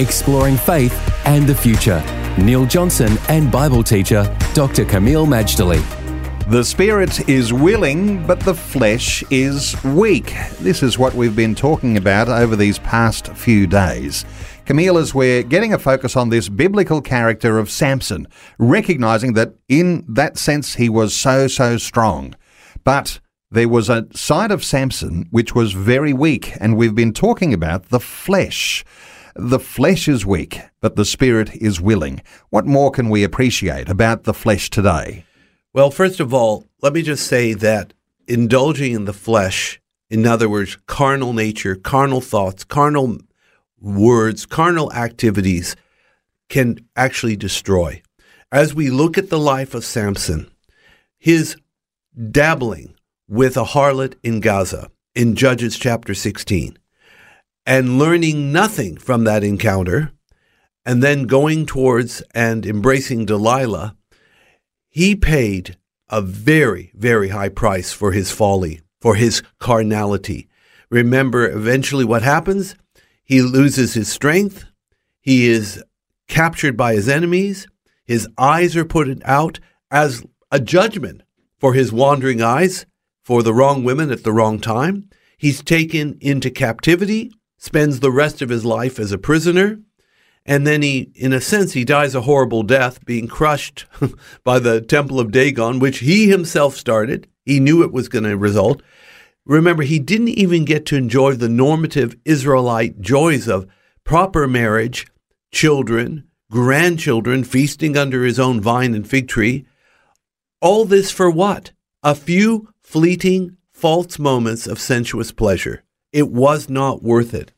Exploring faith and the future. Neil Johnson and Bible teacher Dr. Kameel Majdali. The spirit is willing, but the flesh is weak. This is what we've been talking about over these past few days. Kameel, as we're getting a focus on this biblical character of Samson, recognizing that in that sense he was so, so strong. But there was a side of Samson which was very weak, and we've been talking about the flesh. The flesh is weak, but the spirit is willing. What more can we appreciate about the flesh today? Well, first of all, let me just say that indulging in the flesh, in other words, carnal nature, carnal thoughts, carnal words, carnal activities, can actually destroy. As we look at the life of Samson, his dabbling with a harlot in Gaza in Judges chapter 16, and learning nothing from that encounter, and then going towards and embracing Delilah, he paid a very, very high price for his folly, for his carnality. Remember, eventually what happens? He loses his strength. He is captured by his enemies. His eyes are put out as a judgment for his wandering eyes, for the wrong women at the wrong time. He's taken into captivity spends the rest of his life as a prisoner. And then he, in a sense, he dies a horrible death, being crushed by the Temple of Dagon, which he himself started. He knew it was going to result. Remember, he didn't even get to enjoy the normative Israelite joys of proper marriage, children, grandchildren, feasting under his own vine and fig tree. All this for what? A few fleeting, false moments of sensuous pleasure. It was not worth it.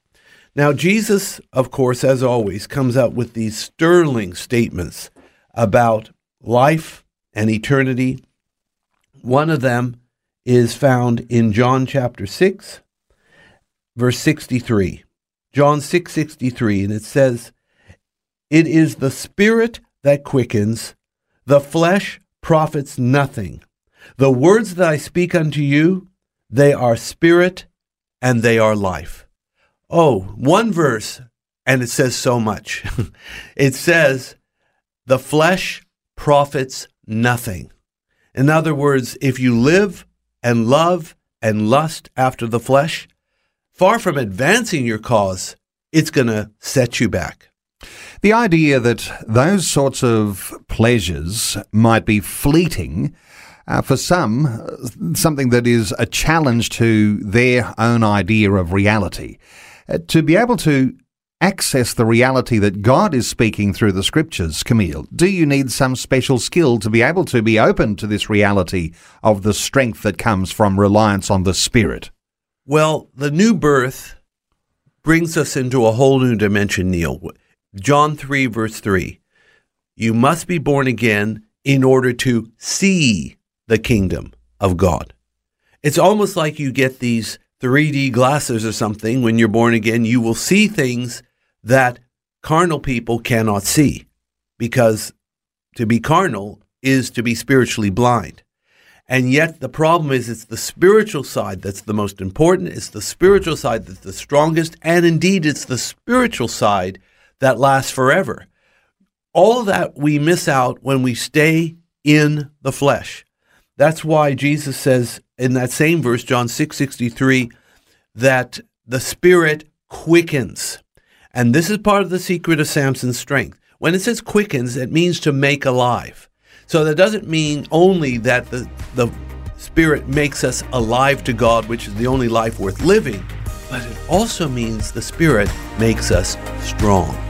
Now, Jesus, of course, as always, comes out with these sterling statements about life and eternity. One of them is found in John chapter 6, verse 63. John 6 63, and it says, It is the Spirit that quickens, the flesh profits nothing. The words that I speak unto you, they are spirit and they are life. Oh, one verse, and it says so much. it says, the flesh profits nothing. In other words, if you live and love and lust after the flesh, far from advancing your cause, it's going to set you back. The idea that those sorts of pleasures might be fleeting uh, for some, uh, something that is a challenge to their own idea of reality. Uh, to be able to access the reality that God is speaking through the scriptures, Kameel, do you need some special skill to be able to be open to this reality of the strength that comes from reliance on the Spirit? Well, the new birth brings us into a whole new dimension, Neil. John 3, verse 3. You must be born again in order to see the kingdom of God. It's almost like you get these 3D glasses or something when you're born again. You will see things that carnal people cannot see because to be carnal is to be spiritually blind. And yet the problem is it's the spiritual side that's the most important. It's the spiritual side that's the strongest. And indeed, it's the spiritual side that lasts forever. All that we miss out when we stay in the flesh. That's why Jesus says in that same verse, John 6 63, that the Spirit quickens. And this is part of the secret of Samson's strength. When it says quickens, it means to make alive. So that doesn't mean only that the, the Spirit makes us alive to God, which is the only life worth living, but it also means the Spirit makes us strong.